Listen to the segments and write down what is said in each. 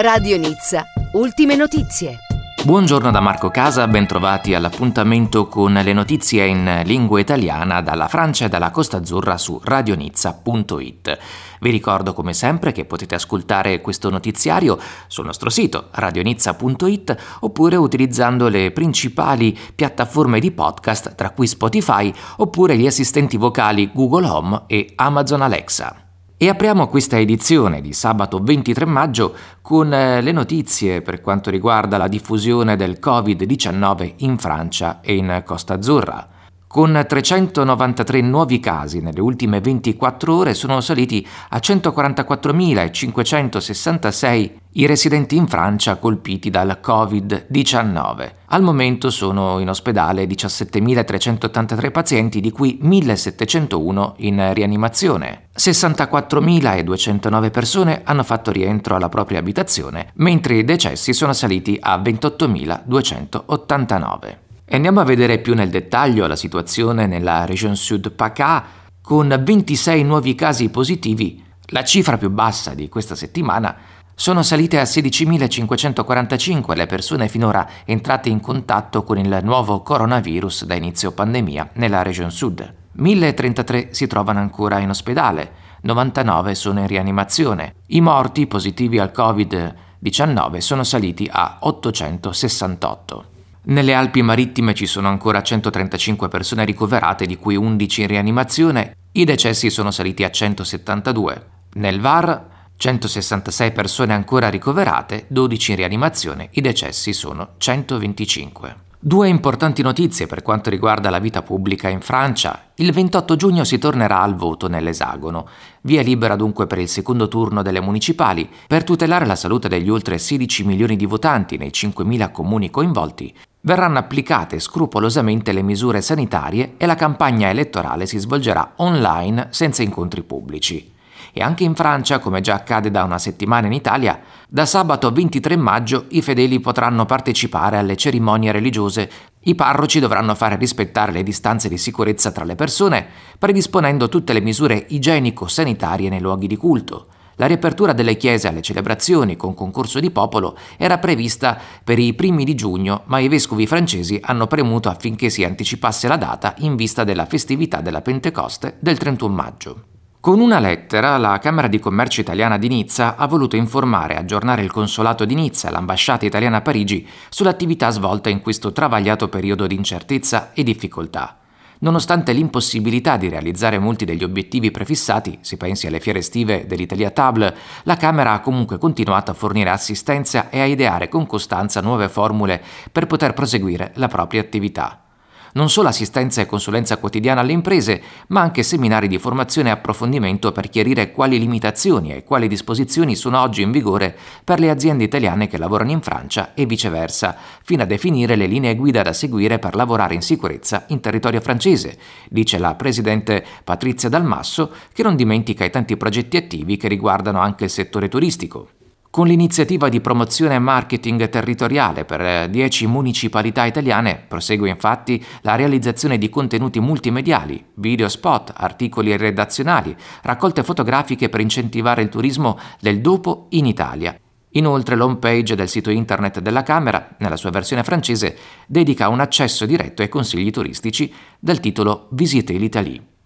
Radio Nizza, ultime notizie. Buongiorno da Marco Casa, bentrovati all'appuntamento con le notizie in lingua italiana dalla Francia e dalla Costa Azzurra su radionizza.it. Vi ricordo come sempre che potete ascoltare questo notiziario sul nostro sito radionizza.it oppure utilizzando le principali piattaforme di podcast tra cui Spotify oppure gli assistenti vocali Google Home e Amazon Alexa. E apriamo questa edizione di sabato 23 maggio con eh, le notizie per quanto riguarda la diffusione del Covid-19 in Francia e in Costa Azzurra. Con 393 nuovi casi nelle ultime 24 ore sono saliti a 144.566 i residenti in Francia colpiti dal Covid-19. Al momento sono in ospedale 17.383 pazienti, di cui 1.701 in rianimazione. 64.209 persone hanno fatto rientro alla propria abitazione, mentre i decessi sono saliti a 28.289. E andiamo a vedere più nel dettaglio la situazione nella Region Sud PACA con 26 nuovi casi positivi, la cifra più bassa di questa settimana. Sono salite a 16.545 le persone finora entrate in contatto con il nuovo coronavirus da inizio pandemia nella Region Sud. 1.033 si trovano ancora in ospedale, 99 sono in rianimazione. I morti positivi al Covid-19 sono saliti a 868. Nelle Alpi marittime ci sono ancora 135 persone ricoverate, di cui 11 in rianimazione, i decessi sono saliti a 172. Nel VAR 166 persone ancora ricoverate, 12 in rianimazione, i decessi sono 125. Due importanti notizie per quanto riguarda la vita pubblica in Francia. Il 28 giugno si tornerà al voto nell'esagono. Via libera dunque per il secondo turno delle municipali. Per tutelare la salute degli oltre 16 milioni di votanti nei 5.000 comuni coinvolti, verranno applicate scrupolosamente le misure sanitarie e la campagna elettorale si svolgerà online senza incontri pubblici e anche in Francia, come già accade da una settimana in Italia, da sabato 23 maggio i fedeli potranno partecipare alle cerimonie religiose. I parroci dovranno fare rispettare le distanze di sicurezza tra le persone, predisponendo tutte le misure igienico-sanitarie nei luoghi di culto. La riapertura delle chiese alle celebrazioni con concorso di popolo era prevista per i primi di giugno, ma i vescovi francesi hanno premuto affinché si anticipasse la data in vista della festività della Pentecoste del 31 maggio. Con una lettera, la Camera di Commercio italiana di Nizza ha voluto informare e aggiornare il consolato di Nizza e l'ambasciata italiana a Parigi sull'attività svolta in questo travagliato periodo di incertezza e difficoltà. Nonostante l'impossibilità di realizzare molti degli obiettivi prefissati, si pensi alle fiere estive dell'Italia Table, la Camera ha comunque continuato a fornire assistenza e a ideare con costanza nuove formule per poter proseguire la propria attività non solo assistenza e consulenza quotidiana alle imprese, ma anche seminari di formazione e approfondimento per chiarire quali limitazioni e quali disposizioni sono oggi in vigore per le aziende italiane che lavorano in Francia e viceversa, fino a definire le linee guida da seguire per lavorare in sicurezza in territorio francese, dice la presidente Patrizia Dalmasso, che non dimentica i tanti progetti attivi che riguardano anche il settore turistico. Con l'iniziativa di promozione e marketing territoriale per 10 municipalità italiane prosegue infatti la realizzazione di contenuti multimediali, video spot, articoli redazionali, raccolte fotografiche per incentivare il turismo del dopo in Italia. Inoltre l'home page del sito internet della Camera, nella sua versione francese, dedica un accesso diretto ai consigli turistici dal titolo Visite l'Italie.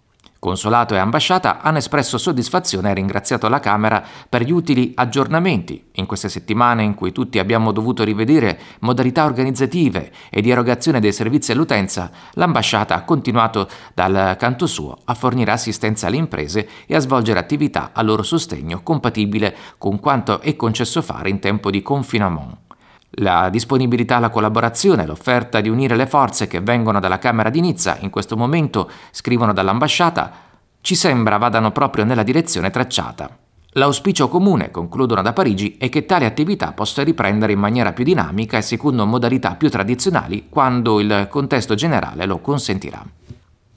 Consolato e ambasciata hanno espresso soddisfazione e ringraziato la Camera per gli utili aggiornamenti in queste settimane in cui tutti abbiamo dovuto rivedere modalità organizzative e di erogazione dei servizi all'utenza. L'ambasciata ha continuato dal canto suo a fornire assistenza alle imprese e a svolgere attività a loro sostegno compatibile con quanto è concesso fare in tempo di confinement. La disponibilità alla collaborazione, l'offerta di unire le forze che vengono dalla Camera di Nizza, in questo momento scrivono dall'ambasciata, ci sembra vadano proprio nella direzione tracciata. L'auspicio comune, concludono da Parigi, è che tale attività possa riprendere in maniera più dinamica e secondo modalità più tradizionali quando il contesto generale lo consentirà.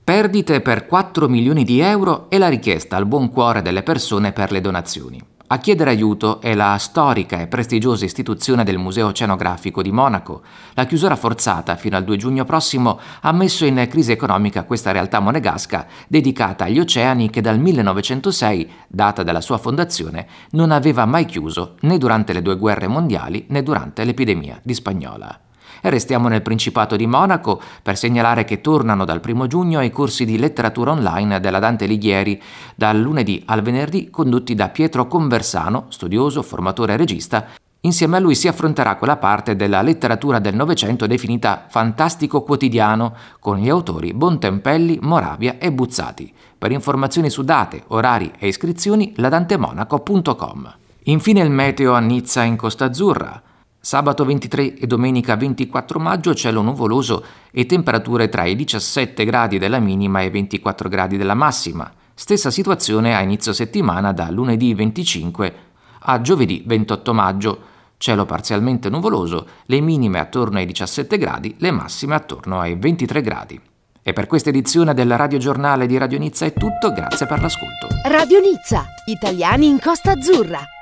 Perdite per 4 milioni di euro e la richiesta al buon cuore delle persone per le donazioni. A chiedere aiuto è la storica e prestigiosa istituzione del Museo Oceanografico di Monaco. La chiusura forzata fino al 2 giugno prossimo ha messo in crisi economica questa realtà monegasca dedicata agli oceani che dal 1906, data della sua fondazione, non aveva mai chiuso né durante le due guerre mondiali né durante l'epidemia di spagnola. E restiamo nel Principato di Monaco per segnalare che tornano dal 1 giugno i corsi di letteratura online della Dante Alighieri, dal lunedì al venerdì condotti da Pietro Conversano, studioso, formatore e regista, Insieme a lui si affronterà quella parte della letteratura del Novecento definita fantastico quotidiano, con gli autori Bontempelli, Moravia e Buzzati. Per informazioni su date, orari e iscrizioni, ladantemonaco.com. Infine il meteo a Nizza in Costa Azzurra. Sabato 23 e domenica 24 maggio cielo nuvoloso e temperature tra i 17 gradi della minima e i 24 gradi della massima. Stessa situazione a inizio settimana da lunedì 25 a giovedì 28 maggio. Cielo parzialmente nuvoloso, le minime attorno ai 17 gradi, le massime attorno ai 23 gradi. E per questa edizione del Radio Giornale di Radio Nizza è tutto, grazie per l'ascolto. Radio Nizza, italiani in Costa Azzurra.